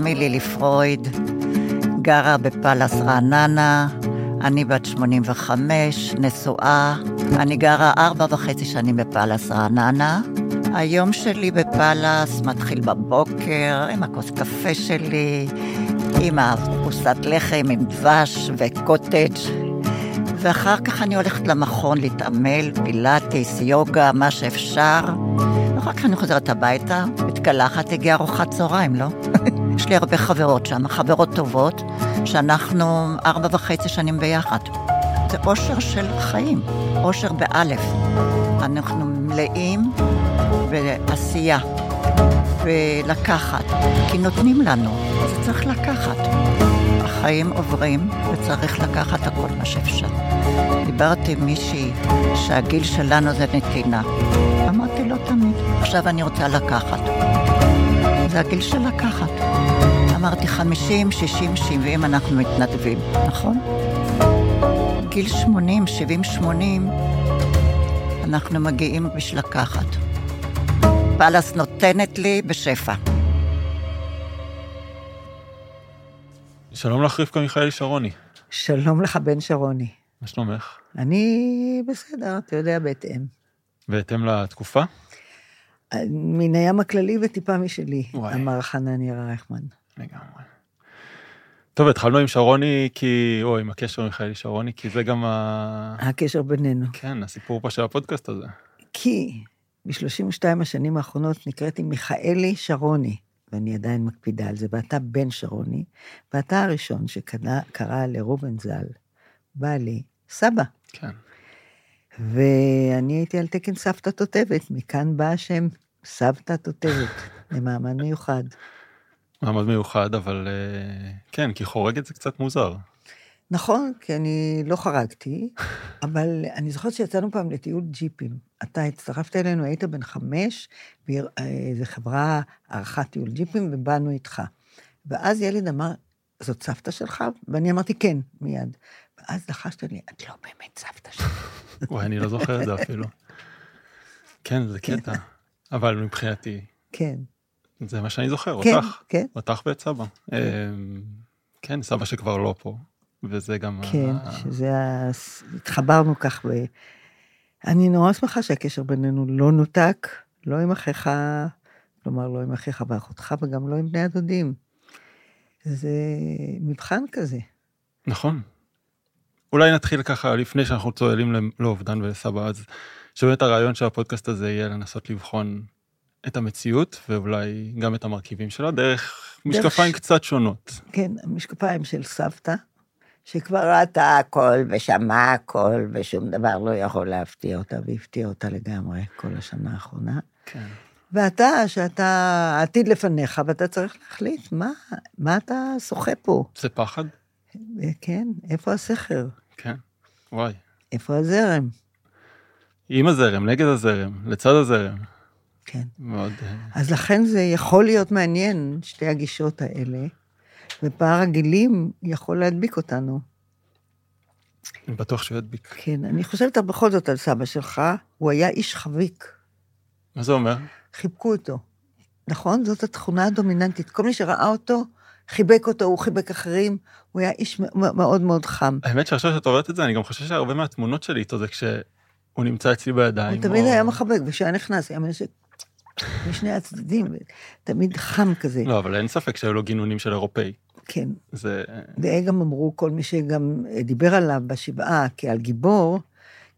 שמי לילי פרויד, גרה בפאלאס רעננה, אני בת 85, נשואה, אני גרה ארבע וחצי שנים בפאלאס רעננה. היום שלי בפאלאס מתחיל בבוקר עם הכוס קפה שלי, עם הפרוסת לחם עם דבש וקוטג' ואחר כך אני הולכת למכון להתעמל, פילאטיס, יוגה, מה שאפשר. ואחר כך אני חוזרת הביתה, מתקלחת, הגיעה ארוחת צהריים, לא? לי הרבה חברות שם, חברות טובות, שאנחנו ארבע וחצי שנים ביחד. זה אושר של חיים, אושר באלף. אנחנו מלאים בעשייה, ולקחת, כי נותנים לנו, אז צריך לקחת. החיים עוברים וצריך לקחת הכל מה שאפשר. דיברתי עם מישהי שהגיל שלנו זה נתינה. אמרתי לא תמיד, עכשיו אני רוצה לקחת. זה הגיל של לקחת. אמרתי 50, 60, 70 אנחנו מתנדבים, נכון? גיל 80, 70, 80 אנחנו מגיעים בשביל לקחת. פאלאס נותנת לי בשפע. שלום לך, רבקה מיכאלי שרוני. שלום לך, בן שרוני. מה שלומך? אני בסדר, אתה יודע, בהתאם. בהתאם לתקופה? מן הים הכללי וטיפה משלי, וואי. אמר חנניה רייכמן. לגמרי. טוב, התחלנו עם שרוני כי, או עם הקשר עם מיכאלי שרוני, כי זה גם ה... הקשר בינינו. כן, הסיפור פה של הפודקאסט הזה. כי ב-32 השנים האחרונות נקראתי מיכאלי שרוני, ואני עדיין מקפידה על זה, ואתה בן שרוני, ואתה הראשון שקרא לרובן ז"ל, בעלי, סבא. כן. ואני הייתי על תקן סבתא תותבת, מכאן בא השם סבתא תותבת, למעמד מיוחד. מעמד מיוחד, אבל אה, כן, כי חורגת זה קצת מוזר. נכון, כי אני לא חרגתי, אבל אני זוכרת שיצאנו פעם לטיול ג'יפים. אתה הצטרפת אלינו, היית בן חמש, ואיזו חברה ערכה טיול ג'יפים, ובאנו איתך. ואז ילד אמר, זאת סבתא שלך? ואני אמרתי, כן, מיד. ואז לחשת לי, את לא באמת סבתא שלי. וואי, אני לא זוכר את זה אפילו. כן, זה קטע. אבל מבחינתי, כן, זה מה שאני זוכר, כן, אותך. כן. אותך ואת סבא. אה, כן, סבא שכבר לא פה, וזה גם... כן, ה- שזה ה... התחברנו כך ב... אני נורא שמחה שהקשר בינינו לא נותק, לא עם אחיך, כלומר, לא עם אחיך ואחותך, וגם לא עם בני הדודים. זה מבחן כזה. נכון. אולי נתחיל ככה, לפני שאנחנו צוללים ל- לאובדן ולסבא, אז שבאמת הרעיון של הפודקאסט הזה יהיה לנסות לבחון את המציאות, ואולי גם את המרכיבים שלה, דרך משקפיים ש- קצת שונות. כן, המשקפיים של סבתא, שכבר ראתה הכל ושמעה הכל, ושום דבר לא יכול להפתיע אותה, והפתיע אותה לגמרי כל השנה האחרונה. כן. ואתה, שאתה עתיד לפניך, ואתה צריך להחליט מה, מה אתה שוחה פה. זה פחד? כן, איפה הסכר? כן. וואי. איפה הזרם? עם הזרם, נגד הזרם, לצד הזרם. כן. מאוד... אז לכן זה יכול להיות מעניין, שתי הגישות האלה, ופער הגילים יכול להדביק אותנו. אני בטוח שהוא ידביק. כן, אני חושבת בכל זאת על סבא שלך, הוא היה איש חביק, מה זה אומר? חיבקו אותו. נכון? זאת התכונה הדומיננטית. כל מי שראה אותו, חיבק אותו, הוא חיבק אחרים, הוא היה איש מאוד מאוד חם. האמת שעכשיו שאת אומרת את זה, אני גם חושב שהרבה מהתמונות שלי איתו זה כשהוא נמצא אצלי בידיים. הוא תמיד או- היה מחבק, וכשהיה נכנס, היה מנשק משני הצדדים, תמיד חם כזה. לא, אבל אין ספק שהיו לו גינונים של אירופאי. כן. זה... וגם אמרו כל מי שגם דיבר עליו בשבעה כעל גיבור,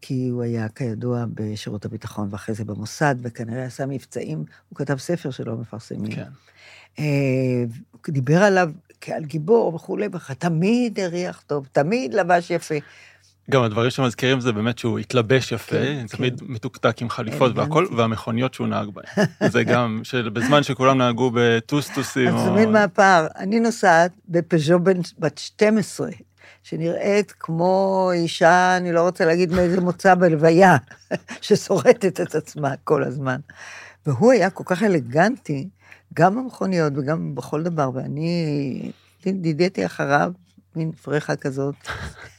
כי הוא היה כידוע בשירות הביטחון ואחרי זה במוסד, וכנראה עשה מבצעים, הוא כתב ספר שלא מפרסמים. כן. אה, דיבר עליו כעל גיבור וכולי, ותמיד הריח טוב, תמיד לבש יפה. גם הדברים שמזכירים זה באמת שהוא התלבש יפה, כן, תמיד כן. מתוקתק עם חליפות. והכל, והמכוניות שהוא נהג בהן. זה גם, שבזמן שכולם נהגו בטוסטוסים, אז תמיד מה הפער? אני נוסעת בפז'ו בת 12, שנראית כמו אישה, אני לא רוצה להגיד מאיזה מוצא בלוויה, ששורטת את עצמה כל הזמן. והוא היה כל כך אלגנטי, גם במכוניות וגם בכל דבר, ואני דידיתי אחריו מין פרחה כזאת.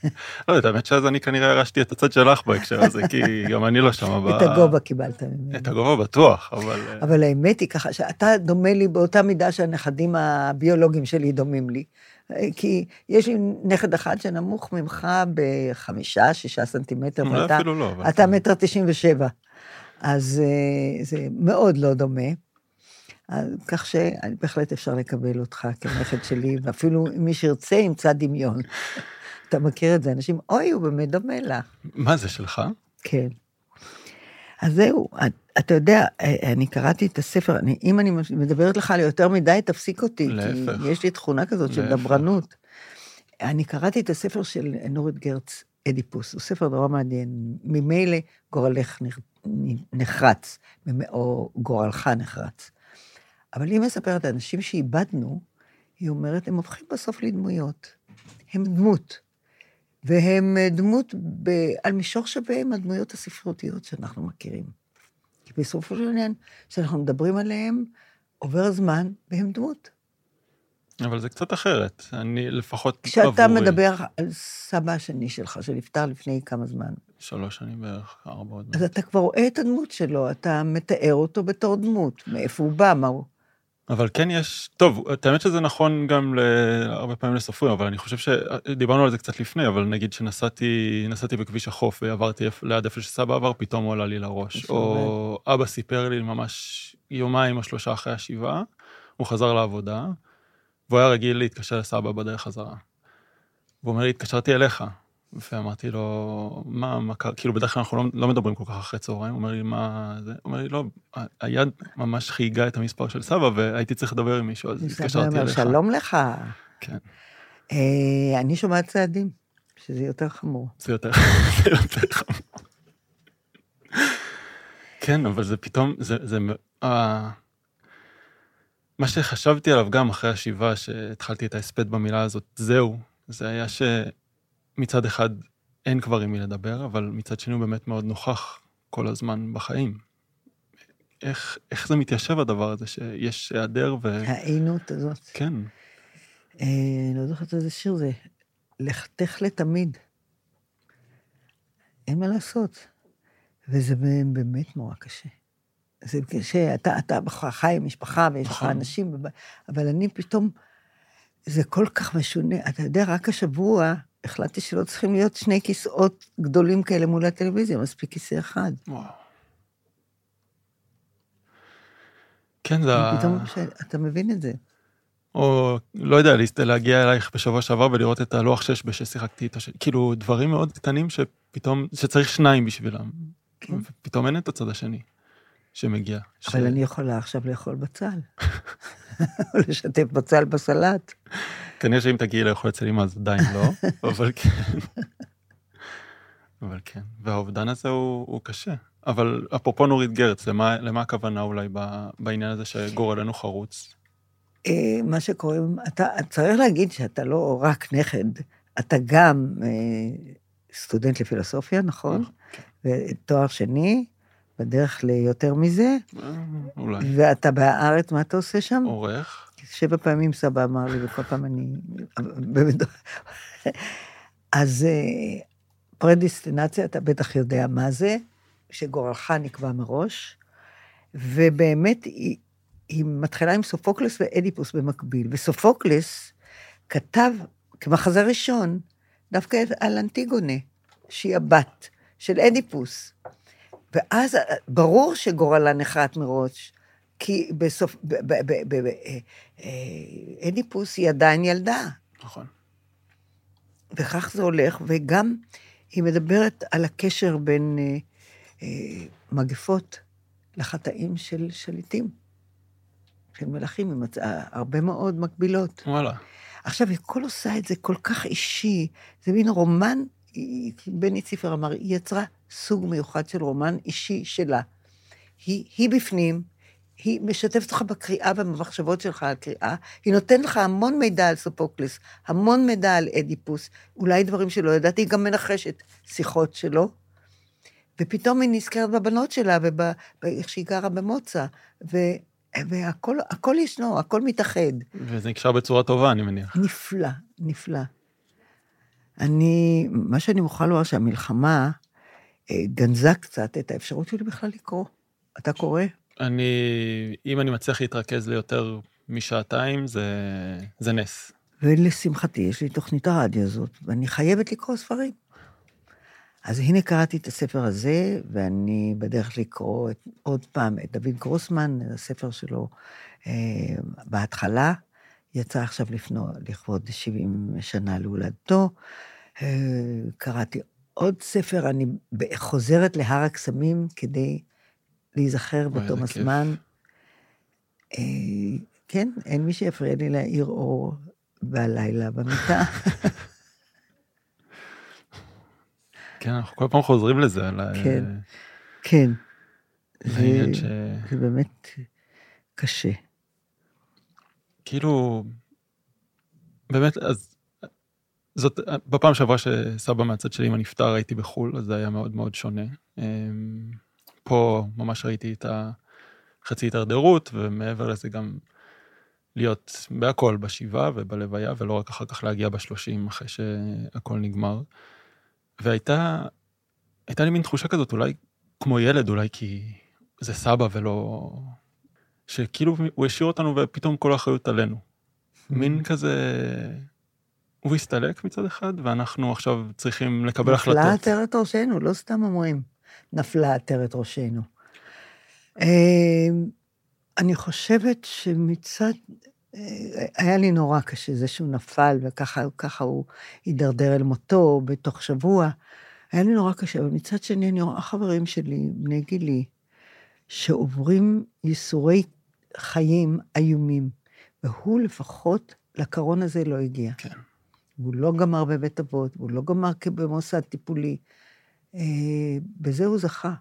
לא יודעת, האמת שאז אני כנראה הרשתי את הצד שלך בהקשר הזה, כי גם אני לא שם. את הגובה קיבלת ממנו. את הגובה בטוח, אבל... אבל האמת היא ככה, שאתה דומה לי באותה מידה שהנכדים הביולוגיים שלי דומים לי. כי יש לי נכד אחד שנמוך ממך בחמישה, שישה סנטימטר, ואתה... אפילו לא. אתה מטר תשעים ושבע. אז זה מאוד לא דומה. כך שבהחלט אפשר לקבל אותך כנכד שלי, ואפילו מי שירצה ימצא דמיון. אתה מכיר את זה, אנשים, אוי, הוא באמת דומה לה. מה זה שלך? כן. אז זהו, אתה יודע, אני קראתי את הספר, אני, אם אני מדברת לך על יותר מדי, תפסיק אותי, להפך. כי יש לי תכונה כזאת להפך. של דברנות. אני קראתי את הספר של נורית גרץ, אדיפוס, הוא ספר נורא מעניין, ממילא גורלך נחרץ, או גורלך נחרץ. אבל היא מספרת, אנשים שאיבדנו, היא אומרת, הם הופכים בסוף לדמויות. הם דמות. והם דמות ב... על מישור שווה עם הדמויות הספרותיות שאנחנו מכירים. כי בסופו של עניין, כשאנחנו מדברים עליהם, עובר זמן והם דמות. אבל זה קצת אחרת, אני לפחות כשאתה עבורי. מדבר על סבא השני שלך, שנפטר לפני כמה זמן. שלוש שנים בערך, ארבע עוד אז אתה כבר רואה את הדמות שלו, אתה מתאר אותו בתור דמות, מאיפה הוא בא, מה הוא... אבל כן יש, טוב, את האמת שזה נכון גם הרבה פעמים לסופרים, אבל אני חושב שדיברנו על זה קצת לפני, אבל נגיד שנסעתי נסעתי בכביש החוף ועברתי ליד איפה שסבא עבר, פתאום הוא עלה לי לראש. או אבא סיפר לי ממש יומיים או שלושה אחרי השבעה, הוא חזר לעבודה, והוא היה רגיל להתקשר לסבא בדרך חזרה. והוא אומר לי, התקשרתי אליך. ואמרתי לו, מה, מה קרה, כאילו בדרך כלל אנחנו לא, לא מדברים כל כך אחרי צהריים, הוא אומר לי, מה זה? הוא אומר לי, לא, היד ממש חייגה את המספר של סבא והייתי צריך לדבר עם מישהו, אז התקשרתי אליך. שלום לך. כן. אה, אני שומעת צעדים, שזה יותר חמור. זה יותר, זה יותר חמור. כן, אבל זה פתאום, זה, זה, אה, מה שחשבתי עליו גם אחרי השבעה, שהתחלתי את ההספד במילה הזאת, זהו, זה היה ש... מצד אחד אין כבר עם מי לדבר, אבל מצד שני הוא באמת מאוד נוכח כל הזמן בחיים. איך, איך זה מתיישב הדבר הזה, שיש היעדר ו... העינות הזאת. כן. אה, לא זוכרת איזה שיר זה, לכתך לתמיד. אין מה לעשות. וזה באמת נורא קשה. זה קשה, אתה, אתה חי עם משפחה ויש לך נכון. אנשים, אבל אני פתאום, זה כל כך משונה. אתה יודע, רק השבוע החלטתי שלא צריכים להיות שני כיסאות גדולים כאלה מול הטלוויזיה, מספיק כיסא אחד. וואו. כן, זה... פתאום אתה מבין את זה. או, לא יודע, להגיע אלייך בשבוע שעבר ולראות את הלוח שש בששיחקתי איתו, כאילו, דברים מאוד קטנים שפתאום, שצריך שניים בשבילם. כן. ופתאום אין את הצד השני שמגיע. אבל ש... אני יכולה עכשיו לאכול בצל. או לשתף בצל בסלט. כנראה שאם תגיעי לאכול אצל אמא אז עדיין לא, אבל כן. אבל כן, והאובדן הזה הוא, הוא קשה. אבל אפרופו נורית גרץ, למה, למה הכוונה אולי בעניין הזה שגורלנו חרוץ? אה, מה שקוראים, אתה צריך להגיד שאתה לא רק נכד, אתה גם אה, סטודנט לפילוסופיה, נכון? נכון כן. ותואר שני, בדרך ליותר מזה. אה, אולי. ואתה בהארץ, מה אתה עושה שם? עורך. שבע פעמים סבא אמר לי, וכל פעם אני... אז אה, פרדיסטינציה, אתה בטח יודע מה זה, שגורלך נקבע מראש, ובאמת היא, היא מתחילה עם סופוקלס ואדיפוס במקביל, וסופוקלס כתב כמחזה ראשון דווקא על אנטיגונה, שהיא הבת של אדיפוס. ואז ברור שגורלה נחרט מראש, כי בסוף, אדיפוס היא עדיין ילדה. נכון. וכך זה הולך, וגם היא מדברת על הקשר בין אה, אה, מגפות לחטאים של שליטים, של מלכים, עם הצ... הרבה מאוד מקבילות. וואלה. עכשיו, היא כל עושה את זה כל כך אישי, זה מין רומן, בני ציפר אמר, היא יצרה סוג מיוחד של רומן אישי שלה. היא, היא בפנים, היא משתפת אותך בקריאה ובמחשבות שלך על קריאה, היא נותנת לך המון מידע על סופוקלס, המון מידע על אדיפוס, אולי דברים שלא ידעתי, היא גם מנחשת שיחות שלו, ופתאום היא נזכרת בבנות שלה ואיך שהיא גרה במוצא, ו... והכל ישנו, הכל מתאחד. וזה נקשר בצורה טובה, אני מניח. נפלא, נפלא. אני, מה שאני מוכרחה לומר שהמלחמה אה, גנזה קצת את האפשרות שלי בכלל לקרוא. אתה קורא? אני, אם אני מצליח להתרכז ליותר משעתיים, זה, זה נס. ולשמחתי, יש לי תוכנית הרדיו הזאת, ואני חייבת לקרוא ספרים. אז הנה קראתי את הספר הזה, ואני בדרך לקרוא את, עוד פעם את דוד גרוסמן, הספר שלו אה, בהתחלה, יצא עכשיו לפנו, לכבוד 70 שנה להולדתו. אה, קראתי עוד ספר, אני חוזרת להר הקסמים כדי להיזכר בתום הזמן. אה, כן, אין מי שיפריע לי להעיר אור בלילה במיטה. כן, אנחנו כל פעם חוזרים לזה. כן, כן. זה, ש... זה באמת קשה. כאילו, באמת, אז זאת, בפעם שעברה שסבא מהצד שלי עם הנפטר הייתי בחו"ל, אז זה היה מאוד מאוד שונה. אמ, פה ממש ראיתי את החצי הידרדרות, ומעבר לזה גם להיות בהכל, בשבעה ובלוויה, ולא רק אחר כך להגיע בשלושים אחרי שהכל נגמר. והייתה, הייתה לי מין תחושה כזאת, אולי כמו ילד, אולי כי זה סבא ולא... שכאילו הוא השאיר אותנו ופתאום כל האחריות עלינו. מין כזה... הוא הסתלק מצד אחד, ואנחנו עכשיו צריכים לקבל החלטות. נפלה עטרת ראשנו, לא סתם אומרים, נפלה עטרת ראשנו. אה, אני חושבת שמצד... אה, היה לי נורא קשה זה שהוא נפל, וככה הוא הידרדר אל מותו בתוך שבוע. היה לי נורא קשה, אבל מצד שני, אני רואה חברים שלי, בני גילי, שעוברים ייסורי חיים איומים, והוא לפחות לקרון הזה לא הגיע. כן. הוא לא גמר בבית אבות, הוא לא גמר במוסד טיפולי. אה, בזה הוא זכה.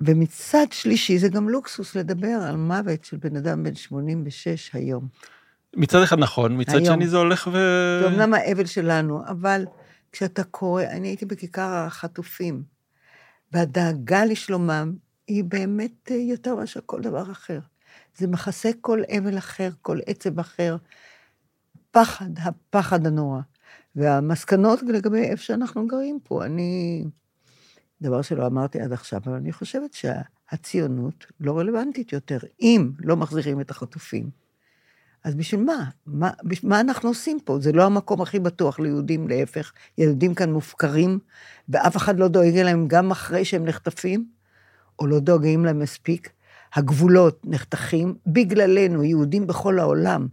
ומצד שלישי, זה גם לוקסוס לדבר על מוות של בן אדם בן 86 היום. מצד אחד נכון, מצד היום. שני זה הולך ו... זה אומנם האבל שלנו, אבל כשאתה קורא, אני הייתי בכיכר החטופים, והדאגה לשלומם היא באמת יותר מאשר כל דבר אחר. זה מכסה כל אבל אחר, כל עצב אחר. פחד, הפחד הנורא. והמסקנות לגבי איפה שאנחנו גרים פה, אני... דבר שלא אמרתי עד עכשיו, אבל אני חושבת שהציונות לא רלוונטית יותר. אם לא מחזירים את החטופים, אז בשביל מה? מה, מה אנחנו עושים פה? זה לא המקום הכי בטוח ליהודים, להפך. ילדים כאן מופקרים, ואף אחד לא דואג להם גם אחרי שהם נחטפים, או לא דואגים להם מספיק. הגבולות נחתכים בגללנו, יהודים בכל העולם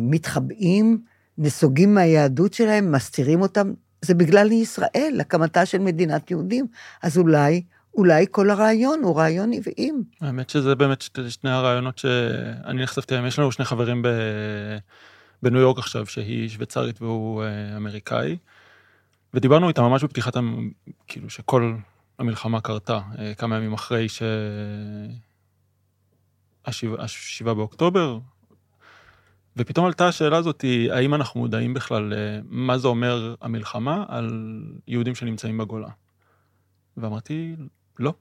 מתחבאים, נסוגים מהיהדות שלהם, מסתירים אותם, זה בגלל ישראל, הקמתה של מדינת יהודים. אז אולי, אולי כל הרעיון הוא רעיון עוועים. האמת שזה באמת שני הרעיונות שאני נחשפתי להם. יש לנו שני חברים ב... בניו יורק עכשיו, שהיא שוויצרית והוא אה, אמריקאי, ודיברנו איתם ממש בפתיחת, כאילו שכל המלחמה קרתה, אה, כמה ימים אחרי ש... השבעה באוקטובר, ופתאום עלתה השאלה הזאת, האם אנחנו מודעים בכלל מה זה אומר המלחמה על יהודים שנמצאים בגולה? ואמרתי, לא,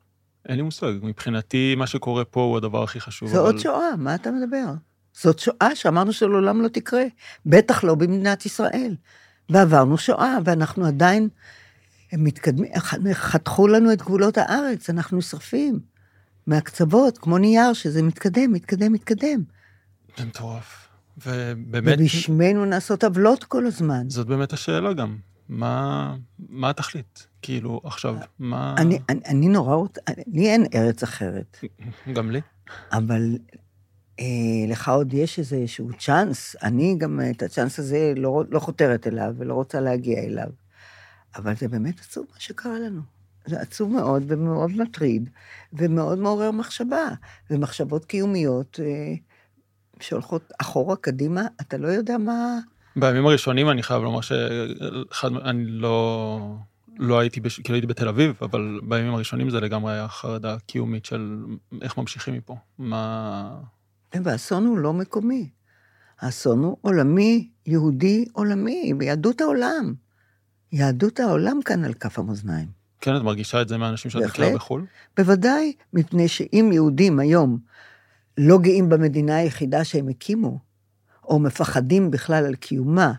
אין לי מושג. מבחינתי, מה שקורה פה הוא הדבר הכי חשוב. זו אבל... עוד שואה, מה אתה מדבר? זאת שואה שאמרנו שלעולם לא תקרה, בטח לא במדינת ישראל. ועברנו שואה, ואנחנו עדיין הם מתקדמים, חתכו לנו את גבולות הארץ, אנחנו נשרפים מהקצוות, כמו נייר, שזה מתקדם, מתקדם, מתקדם. זה מטורף. ובאמת... ובשמנו נעשות עוולות כל הזמן. זאת באמת השאלה גם. מה, מה התכלית? כאילו, עכשיו, מה... אני, אני, אני נורא רוצה, לי אין ארץ אחרת. גם לי. אבל אה, לך עוד יש איזשהו צ'אנס, אני גם את הצ'אנס הזה לא, לא חותרת אליו ולא רוצה להגיע אליו. אבל זה באמת עצוב מה שקרה לנו. זה עצוב מאוד ומאוד מטריד, ומאוד מעורר מחשבה, ומחשבות קיומיות. אה, שהולכות אחורה, קדימה, אתה לא יודע מה... בימים הראשונים אני חייב לומר שאני לא, לא הייתי, בש... כאילו הייתי בתל אביב, אבל בימים הראשונים זה לגמרי היה חרדה קיומית של איך ממשיכים מפה, מה... והאסון הוא לא מקומי. האסון הוא עולמי, יהודי עולמי, ביהדות העולם. יהדות העולם כאן על כף המאזניים. כן, את מרגישה את זה מאנשים שאת מכירה בחו"ל? בוודאי, מפני שאם יהודים היום לא גאים במדינה היחידה שהם הקימו, או מפחדים בכלל על קיומה,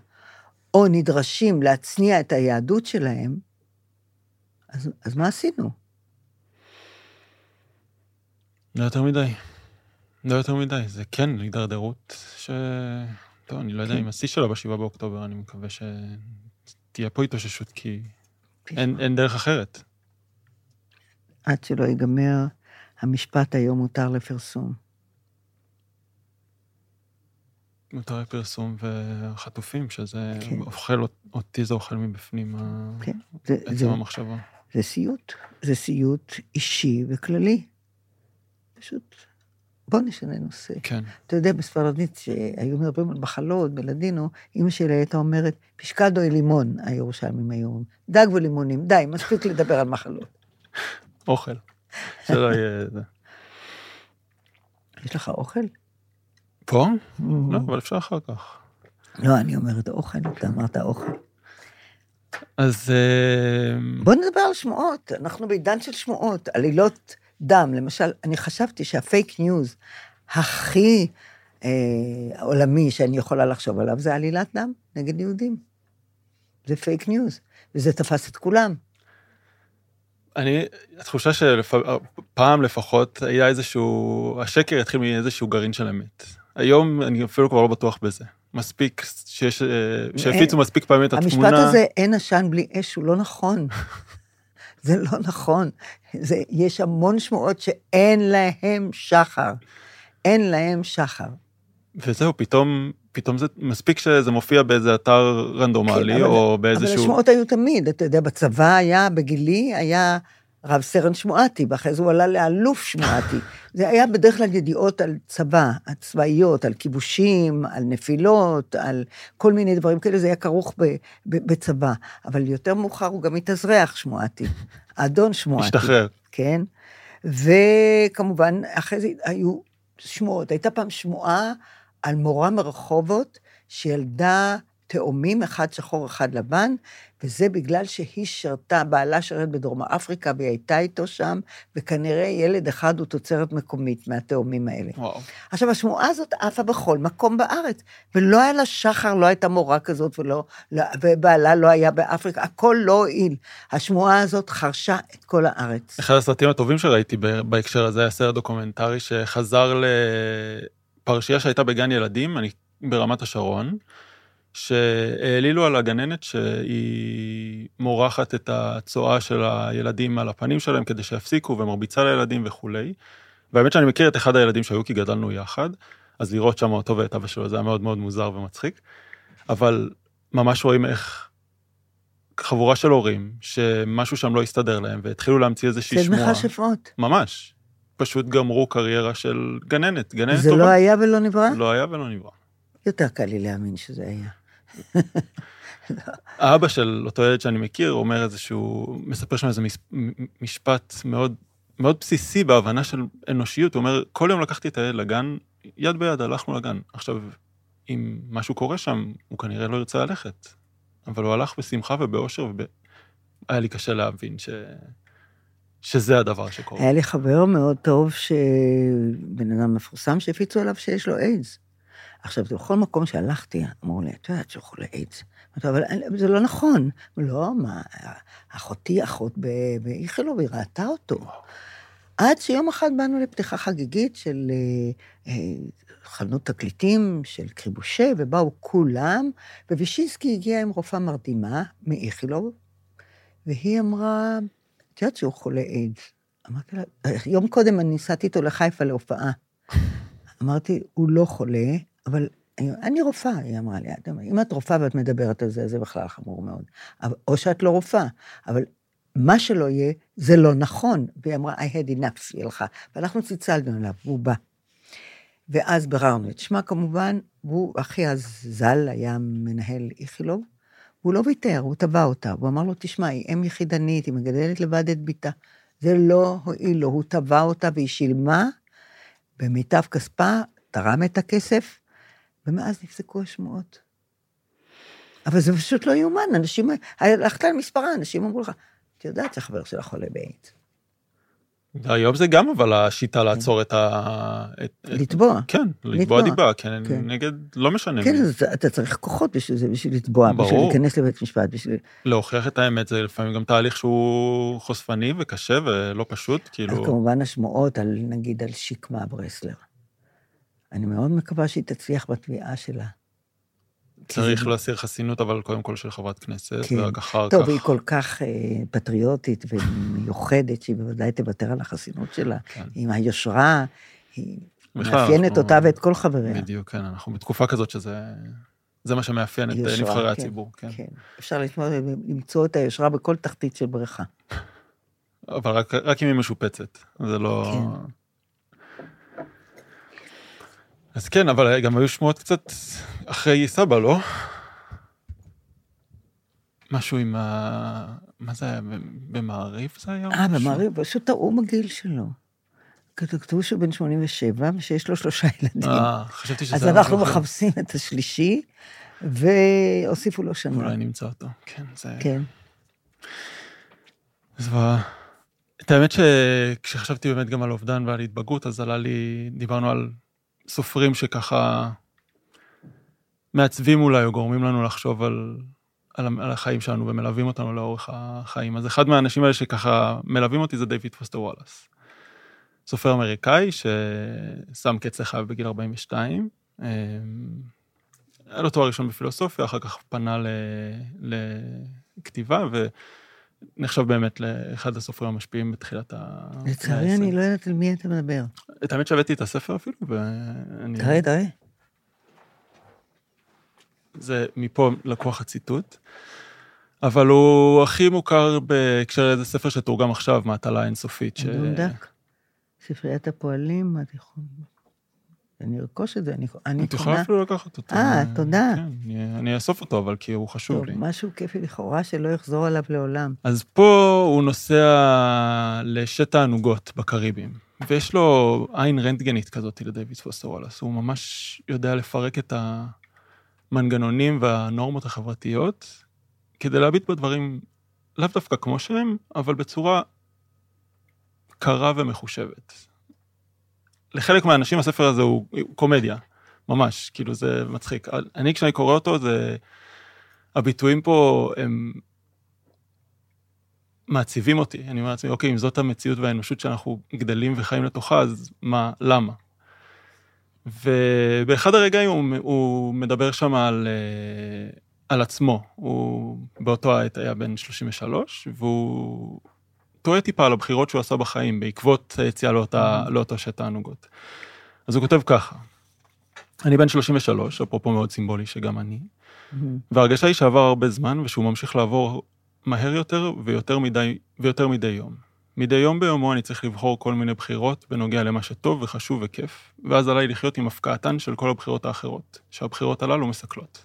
או נדרשים להצניע את היהדות שלהם, אז, אז מה עשינו? לא יותר מדי. לא יותר מדי. זה כן הידרדרות ש... טוב, אני לא יודע כן. אם השיא שלה בשבעה באוקטובר, אני מקווה שתהיה פה התאוששות, כי כן. אין, אין דרך אחרת. עד שלא ייגמר המשפט היום מותר לפרסום. מותרי פרסום והחטופים, שזה כן. אוכל, אותי זה אוכל מבפנים, כן, זה, עצם זה, המחשבה. זה סיוט, זה סיוט אישי וכללי. פשוט, בוא נשנה נושא. כן. אתה יודע, בספרדית, שהיו מדברים על מחלות בלדינו, אימא שלי הייתה אומרת, peshkado i limon, הירושלמים היו אומרים, דג ולימונים, די, מספיק לדבר על מחלות. אוכל. שלא יהיה... יש לך אוכל? פה? לא, אבל אפשר אחר כך. לא, אני אומרת אוכל, אתה אמרת אוכל. אז אה, בוא נדבר על שמועות, אנחנו בעידן של שמועות, עלילות דם. למשל, אני חשבתי שהפייק ניוז הכי אה, עולמי שאני יכולה לחשוב עליו, זה עלילת דם נגד יהודים. זה פייק ניוז, וזה תפס את כולם. אני, התחושה שפעם לפחות היה איזשהו, השקר התחיל מאיזשהו גרעין של אמת. היום אני אפילו כבר לא בטוח בזה. מספיק שיש, שהפיצו מספיק פעמים את התמונה. המשפט הזה, אין עשן בלי אש, הוא לא נכון. זה לא נכון. זה, יש המון שמועות שאין להם שחר. אין להם שחר. וזהו, פתאום, פתאום זה מספיק שזה מופיע באיזה אתר רנדומלי, כן, אבל- או אבל באיזשהו... השמועות היו תמיד, אתה יודע, בצבא היה, בגילי, היה רב סרן שמועתי, ואחרי זה הוא עלה לאלוף שמועתי. זה היה בדרך כלל ידיעות על צבא, הצבאיות, על כיבושים, על נפילות, על כל מיני דברים כאלה, זה היה כרוך ב, ב, בצבא. אבל יותר מאוחר הוא גם התאזרח שמועתי, אדון שמועתי. השתחרר. כן? וכמובן, אחרי זה היו שמועות. הייתה פעם שמועה על מורה מרחובות שילדה תאומים, אחד שחור, אחד לבן, וזה בגלל שהיא שירתה, בעלה שירת בדרום אפריקה, והיא הייתה איתו שם, וכנראה ילד אחד הוא תוצרת מקומית מהתאומים האלה. וואו. עכשיו, השמועה הזאת עפה בכל מקום בארץ, ולא היה לה שחר, לא הייתה מורה כזאת, ולא, לא, ובעלה לא היה באפריקה, הכל לא הועיל. השמועה הזאת חרשה את כל הארץ. אחד הסרטים הטובים שראיתי בהקשר הזה היה סרט דוקומנטרי שחזר לפרשייה שהייתה בגן ילדים, אני ברמת השרון, שהעלילו על הגננת שהיא מורחת את הצואה של הילדים על הפנים שלהם כדי שיפסיקו ומרביצה לילדים וכולי. והאמת שאני מכיר את אחד הילדים שהיו כי גדלנו יחד, אז לראות שם אותו ואת אבא שלו זה היה מאוד מאוד מוזר ומצחיק. אבל ממש רואים איך חבורה של הורים, שמשהו שם לא הסתדר להם, והתחילו להמציא איזושהי שמועה. מכשפות. ממש. פשוט גמרו קריירה של גננת, גננת זה טובה. לא היה ולא נברא? לא היה ולא נברא. יותר קל לי להאמין שזה היה. האבא של אותו ילד שאני מכיר אומר איזשהו, מספר שם איזה משפט מאוד, מאוד בסיסי בהבנה של אנושיות, הוא אומר, כל יום לקחתי את הילד לגן, יד ביד הלכנו לגן. עכשיו, אם משהו קורה שם, הוא כנראה לא ירצה ללכת. אבל הוא הלך בשמחה ובאושר, והיה לי קשה להבין ש... שזה הדבר שקורה. היה לי חבר מאוד טוב, בן אדם מפורסם, שהפיצו עליו שיש לו איידס. עכשיו, בכל מקום שהלכתי, אמרו לי, את יודעת שהוא חולה איידס. אבל זה לא נכון. לא, מה, אחותי אחות באיכילוב, היא ראתה אותו. עד שיום אחד באנו לפתיחה חגיגית של אה, אה, חנות תקליטים של קריבושה, ובאו כולם, ווישינסקי הגיע עם רופאה מרדימה מאיכילוב, והיא אמרה, את יודעת שהוא חולה איידס. אמרתי לה, יום קודם אני נסעתי איתו לחיפה להופעה. אמרתי, הוא לא חולה, אבל אני, רופאה, היא אמרה לי, "את- אם את רופאה ואת מדברת על זה, זה בכלל חמור מאוד. או שאת לא רופאה, אבל מה שלא יהיה, זה לא נכון. והיא אמרה, I had enough, היא הלכה. ואנחנו צלצלנו אליו, והוא בא. ואז ביררנו את שמה כמובן, והוא, אחי אז ז"ל היה מנהל איכילוב, הוא לא ויתר, הוא תבע אותה. הוא אמר לו, תשמע, היא אם יחידנית, היא מגדלת לבד את בתה. זה לא הועיל לו, הוא תבע אותה והיא שילמה במיטב כספה, תרם את הכסף, ומאז נפסקו השמועות. אבל זה פשוט לא יאומן, אנשים, הלכת על מספרה, אנשים אמרו לך, את יודעת שהחבר שלך חולה באיידס. היום זה גם אבל השיטה לעצור את ה... לתבוע. כן, לתבוע. דיבה, כן, כן. נגד, לא משנה כן. אז אתה צריך כוחות בשביל זה, בשביל לתבוע, בשביל. להיכנס לבית משפט, בשביל... להוכיח את האמת זה לפעמים גם תהליך שהוא חושפני וקשה ולא פשוט, אז כאילו, כמובן השמועות על, נגיד, על שקמה ברסלר. אני מאוד מקווה שהיא תצליח בתביעה שלה. צריך להסיר חסינות, אבל קודם כל של חברת כנסת, כן. ורק אחר טוב, כך... היא כל כך אה, פטריוטית ומיוחדת, שהיא בוודאי תוותר על החסינות שלה. כן. עם היושרה, היא בכלל, מאפיינת אנחנו- אותה ואת כל חבריה. בדיוק, כן, אנחנו בתקופה כזאת שזה... זה מה שמאפיין את אה, יושרה, נבחרי כן, הציבור, כן. כן. אפשר לשמוע, למצוא את היושרה בכל תחתית של בריכה. אבל רק, רק אם היא משופצת, זה לא... כן. אז כן, אבל גם היו שמועות קצת אחרי סבא, לא? משהו עם ה... מה זה היה? במעריב זה היה? אה? במעריב, פשוט טעו בגיל שלו. כתבו שהוא בן 87 ושיש לו שלושה ילדים. אה, חשבתי שזה... אז אנחנו. מחפשים את השלישי, והוסיפו לו שנה. אולי נמצא אותו, כן, זה... כן. זוועה. את האמת שכשחשבתי באמת גם על אובדן ועל התבגרות, אז עלה לי, דיברנו על סופרים שככה מעצבים אולי, או גורמים לנו לחשוב על, על, על החיים שלנו ומלווים אותנו לאורך החיים. אז אחד מהאנשים האלה שככה מלווים אותי זה דיוויד פוסטר וואלאס. סופר אמריקאי ששם קץ לחייו בגיל 42. אמ, היה לו תואר ראשון בפילוסופיה, אחר כך פנה ל, לכתיבה, ונחשב באמת לאחד הסופרים המשפיעים בתחילת ה... לצערי, אני לא יודעת על מי אתה מדבר. את האמת שהבאתי את הספר אפילו, ואני... תראה, תראה. זה מפה לקוח הציטוט. אבל הוא הכי מוכר בהקשר לאיזה ספר שתורגם עכשיו, מהטלה אינסופית. ש... דונדק, ספריית הפועלים, התיכון. אני ארכוש את זה, אני אני את יכולה. אפילו לקחת אותו. אה, תודה. כן, אני- אני אאסוף אותו, אבל כי הוא חשוב טוב, לי. משהו כיפי לכאורה שלא יחזור עליו לעולם. אז פה הוא נוסע לשת תענוגות בקריבים, ויש לו עין רנטגנית כזאת לדייוויד פוסטר וואלאס, הוא ממש יודע לפרק את המנגנונים והנורמות החברתיות, כדי להביט בדברים לאו דווקא כמו שהם, אבל בצורה קרה ומחושבת. לחלק מהאנשים הספר הזה הוא, קומדיה, ממש, כאילו זה מצחיק. אני כשאני קורא אותו, זה... הביטויים פה הם מעציבים אותי. אני אומר לעצמי, אוקיי, אם זאת המציאות והאנושות שאנחנו גדלים וחיים לתוכה, אז מה, למה? ובאחד הרגעים הוא, הוא מדבר שם על, אה, על עצמו. הוא באותו העת היה בן 33, והוא טועה טיפה על הבחירות שהוא עשה בחיים, בעקבות היציאה לאותה, לאותו שת תענוגות. אז הוא כותב ככה, אני בן 33, אפרופו מאוד סימבולי שגם אני, וההרגשה היא שעבר הרבה זמן ושהוא ממשיך לעבור מהר יותר ויותר מדי, ויותר מדי יום. מדי יום ביומו אני צריך לבחור כל מיני בחירות בנוגע למה שטוב וחשוב וכיף, ואז עליי לחיות עם הפקעתן של כל הבחירות האחרות, שהבחירות הללו מסכלות.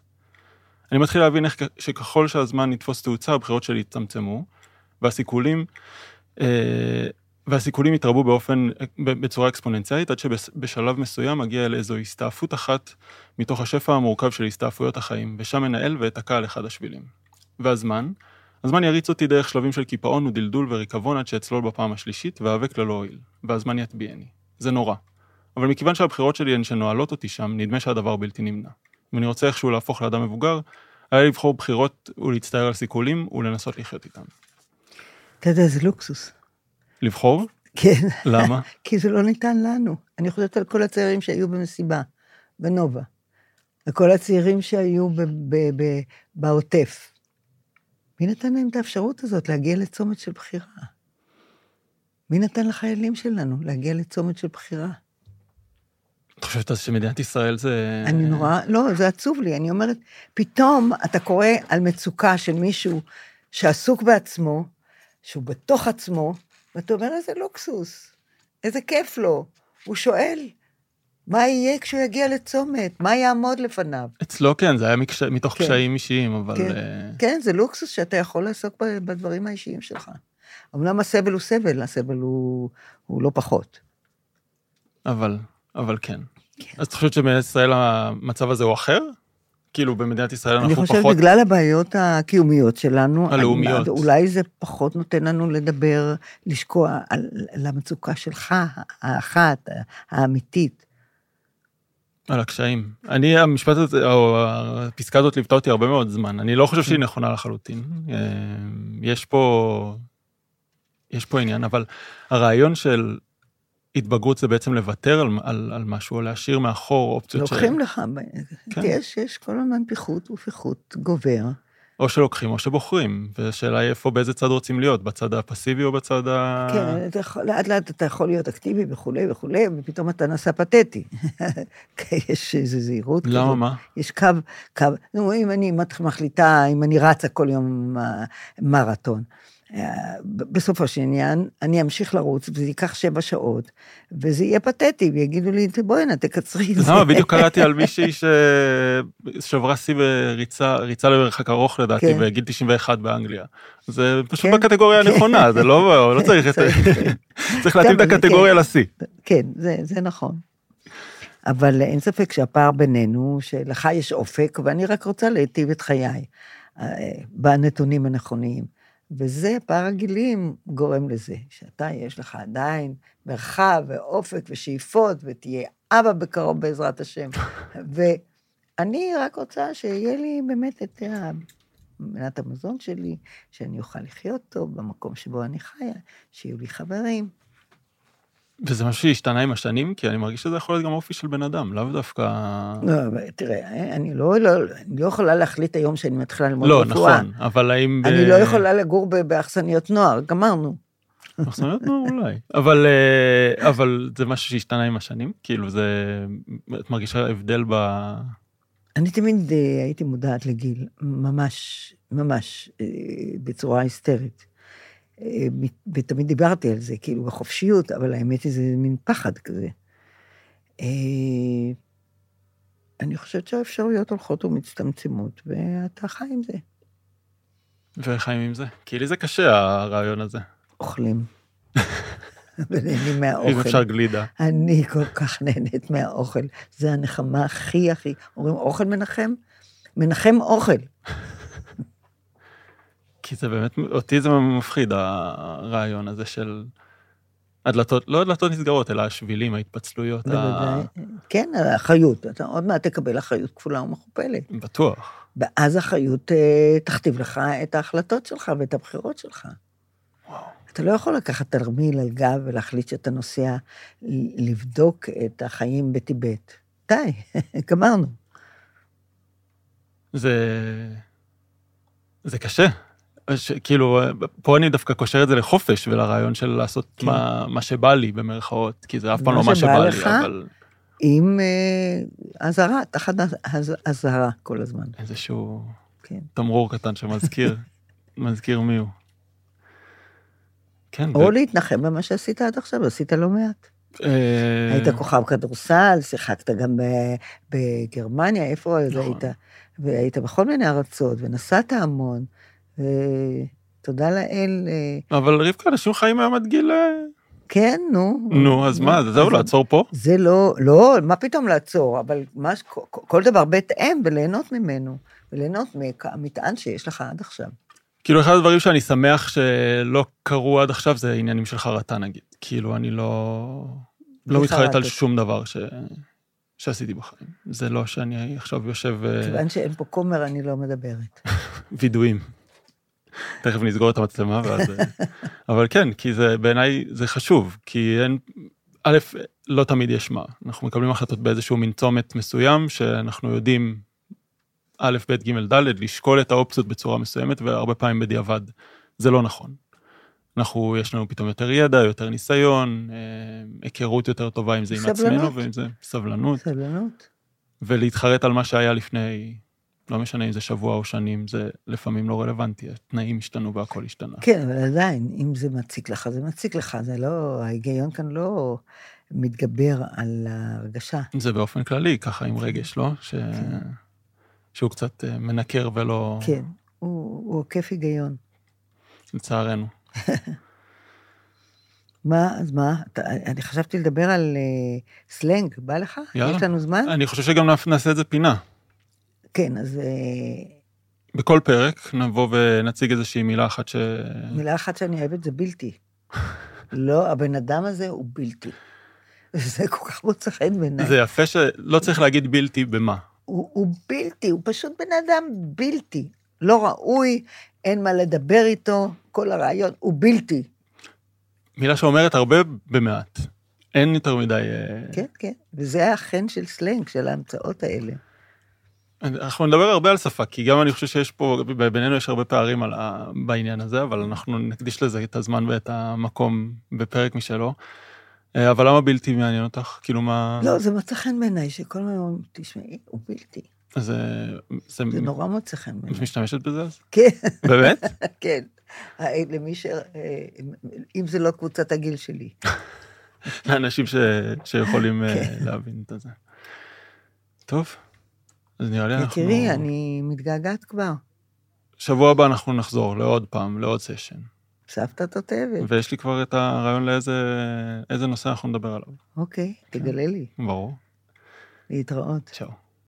אני מתחיל להבין איך שככל שהזמן יתפוס תאוצה, הבחירות שלי יצטמצמו, והסיכולים, אה, והסיכולים יתרבו באופן, בצורה אקספוננציאלית, עד שבשלב מסוים מגיע אל איזו הסתעפות אחת מתוך השפע המורכב של הסתעפויות החיים, ושם מנהל ואתקע על אחד השבילים. והזמן? הזמן יריץ אותי דרך שלבים של קיפאון ודלדול וריקבון עד שאצלול בפעם השלישית, ואאבק ללא הועיל. והזמן יטביעני. זה נורא. אבל מכיוון שהבחירות שלי הן שנועלות אותי שם, נדמה שהדבר בלתי נמנע. אם אני רוצה איכשהו להפוך לאדם מבוגר, היה לבחור בחירות ולהצטער על סיכולים ולנסות לחיות איתם. אתה יודע, זה לוקסוס. לבחור? כן. למה? כי זה לא ניתן לנו. אני חושבת על כל הצעירים שהיו במסיבה, בנובה, וכל הצעירים שהיו ב- ב- ב- בעוטף. מי נתן להם את האפשרות הזאת להגיע לצומת של בחירה? מי נתן לחיילים שלנו להגיע לצומת של בחירה? את חושבת אז שמדינת ישראל זה... אני נורא, לא, זה עצוב לי, אני אומרת, פתאום אתה קורא על מצוקה של מישהו שעסוק בעצמו, שהוא בתוך עצמו, ואתה אומר, איזה לוקסוס, איזה כיף לו. הוא שואל, מה יהיה כשהוא יגיע לצומת? מה יעמוד לפניו? אצלו כן, זה היה מקש... מתוך כן. קשיים אישיים, אבל... כן. אה, כן, זה לוקסוס שאתה יכול לעסוק ב- בדברים האישיים שלך. אמנם הסבל הוא סבל, הסבל הוא, הוא לא פחות. אבל, אבל כן. כן. אז את חושבת שבמדינת ישראל המצב הזה הוא אחר? כאילו במדינת ישראל אני אנחנו חושבת פחות... בגלל הבעיות הקיומיות שלנו, הלאומיות. אני- אולי זה פחות נותן לנו לדבר, לשקוע על, על המצוקה שלך, האחת, האמיתית. על הקשיים. אני, המשפט הזה, או הפסקה הזאת ליוותה אותי הרבה מאוד זמן. אני לא חושב שהיא נכונה לחלוטין. אה, יש פה, יש פה עניין, אבל הרעיון של התבגרות זה בעצם לוותר על, על, על משהו, או להשאיר מאחור אופציות לוקחים לך, כן. יש, יש כל הזמן פיחות ופיחות גובר. או שלוקחים או שבוחרים. והשאלה היא איפה, באיזה צד רוצים להיות, בצד הפסיבי או בצד ה... כן, יכול, לאט לאט אתה יכול להיות אקטיבי וכולי וכולי, ופתאום אתה נעשה פתטי. יש איזו זהירות למה. מה? יש קו, קו, נו, אם אני מחליטה, אם אני רצה כל יום אה, מרתון, בסופו של עניין, אני אמשיך לרוץ, וזה ייקח שבע שעות, וזה יהיה פתטי, ויגידו לי, בואי הנה, תקצרי את זה. למה, בדיוק קראתי על מישהי ששברה שיא בריצה, ריצה למרחק ארוך לדעתי, כן. בגיל 91 באנגליה. זה פשוט כן. בקטגוריה כן. הנכונה, זה לא, לא צריך את... צריך. צריך להתאים את הקטגוריה. לשיא. כן, זה, נכון. אבל אין ספק שהפער בינינו, שלך יש אופק, ואני רק רוצה להיטיב את חיי, אה, בנתונים הנכונים. וזה, פער הגילים גורם לזה, שאתה, יש לך עדיין מרחב ואופק ושאיפות, ותהיה אבא בקרוב בעזרת השם. ואני רק רוצה שיהיה לי באמת את מנת המזון שלי, שאני אוכל לחיות טוב במקום שבו אני חיה, שיהיו לי חברים. וזה משהו שהשתנה עם השנים, כי אני מרגיש שזה יכול להיות גם אופי של בן אדם, לאו דווקא... לא, אבל תראה, אני לא, לא, אני לא יכולה להחליט היום שאני מתחילה ללמוד לא, רפואה. נכון, אבל האם... ב- אני לא יכולה לגור ב- באכסניות נוער, גמרנו. מחסניות? לא, אולי. אבל, אה, אבל זה משהו שהשתנה עם השנים? כאילו זה... את מרגישה הבדל ב... אני תמיד אה, הייתי מודעת לגיל, ממש, ממש, אה, בצורה היסטרית. אה, ותמיד דיברתי על זה, כאילו, בחופשיות, אבל האמת היא, זה מין פחד כזה. אה, אני חושבת שהאפשרויות הולכות ומצטמצמות, ואתה חי עם זה. וחיים עם זה? כי לי זה קשה, הרעיון הזה. אוכלים. ונהנים אם מהאוכל. אפשר גלידה. אני כל כך נהנית מהאוכל. זה הנחמה הכי הכי... אומרים, אוכל מנחם? מנחם אוכל. כי זה באמת, אותי זה מפחיד, הרעיון הזה של הדלתות, לא הדלתות נסגרות, אלא השבילים, ההתפצלויות. ה-. כן, האחריות. אתה עוד מעט תקבל אחריות כפולה ומכופלת. בטוח. ואז האחריות אה, תכתיב לך את ההחלטות שלך ואת הבחירות שלך. אתה לא יכול לקחת תרמיל על גב ולהחליט שאתה נוסע לבדוק את החיים בטיבט. די, גמרנו. זה... זה קשה. ש, כאילו, פה אני דווקא קושר את זה לחופש ולרעיון של לעשות כן. מה, מה שבא לי, במרכאות, כי זה אף פעם לא מה שבא לי? אבל עם אה, אזהרה, תחת הז- אזהרה כל הזמן. איזשהו כן. תמרור קטן שמזכיר, מזכיר מי הוא. כן, או להתנחם במה שעשית עד עכשיו, עשית לא מעט. אה, היית כוכב כדורסל, שיחקת גם בגרמניה, איפה נכון. היית? והיית בכל מיני ארצות, ונסעת המון, ותודה לאל, אה, אבל רבקה, אנשים חיים היום עד גיל... אה, כן, נו. נו, אז מה, זהו, לעצור פה? זה לא, לא, מה פתאום לעצור, אבל מה, כל- כל דבר בהתאם, וליהנות ממנו, וליהנות מהמטען שיש לך עד עכשיו. כאילו, אחד הדברים שאני שמח שלא קרו עד עכשיו זה עניינים של חרטה, נגיד. כאילו, אני לא... לא מתחרט על. שום דבר ש... שעשיתי בחיים. זה לא שאני עכשיו יושב אה, כיוון שאין פה כומר, אני לא מדברת. וידויים. תכף נסגור את המצלמה ואז... אה, אבל כן, כי זה בעיניי זה חשוב, כי אין... א', לא תמיד יש מה. אנחנו מקבלים החלטות באיזשהו מין צומת מסוים, שאנחנו יודעים א', ב', ג', ד', לשקול את האופציות בצורה מסוימת, והרבה פעמים בדיעבד זה לא נכון. אנחנו, יש לנו פתאום יותר ידע, יותר ניסיון, אה, היכרות יותר טובה עם זה עם סבלנות. עצמנו ועם זה סבלנות, סבלנות. ולהתחרט על מה שהיה לפני, לא משנה אם זה שבוע או שנים, זה לפעמים לא רלוונטי, התנאים השתנו והכל השתנה. כן, אבל עדיין, אם זה מציק לך, זה מציק לך, זה לא, ההיגיון כאן לא מתגבר על ההרגשה. זה באופן כללי, ככה עם רגש, לא? ש... שהוא קצת אה, מנקר ולא... כן, הוא, הוא עוקף היגיון. לצערנו. מה, אז מה? אתה, אני חשבתי לדבר על uh, סלנג, בא לך? יאללה. יש לנו זמן? אני חושב שגם נעשה את זה פינה. כן, אז אה, בכל פרק נבוא ונציג איזושהי מילה אחת ש... מילה אחת שאני אוהבת זה בלתי. לא, הבן אדם הזה הוא בלתי. זה כל כך מוצא חן בעיניי. זה יפה שלא צריך להגיד בלתי במה. הוא, הוא בלתי, הוא פשוט בן אדם בלתי. לא ראוי, אין מה לדבר איתו, כל הרעיון, הוא בלתי. מילה שאומרת הרבה במעט. אין יותר מדי... אה, כן, כן. וזה החן של סלנג, של ההמצאות האלה. אנחנו נדבר הרבה על שפה, כי גם אני חושב שיש פה, בינינו יש הרבה פערים על. בעניין הזה, אבל אנחנו נקדיש לזה את הזמן ואת המקום בפרק משלו. אה, אבל למה בלתי מעניין אותך? כאילו מה... לא, זה מצא חן בעיניי, שכל הזמן אומרים, תשמעי, הוא בלתי. זה... זה... זה נורא מוצא חן את בעיניי. משתמשת בזה אז? כן, באמת? כן. למי ש... אה, אם זה לא קבוצת הגיל שלי. לאנשים ש... שיכולים אה, כן. להבין את זה. טוב, אז נראה לי אנחנו... יקירי, אני מתגעגעת כבר. שבוע הבא אנחנו נחזור לעוד פעם, לעוד סשן. סבתא תותבת. ויש לי כבר את הרעיון לאיזה איזה נושא אנחנו נדבר עליו. אוקיי, תגלה לי. ברור. להתראות. צ'או.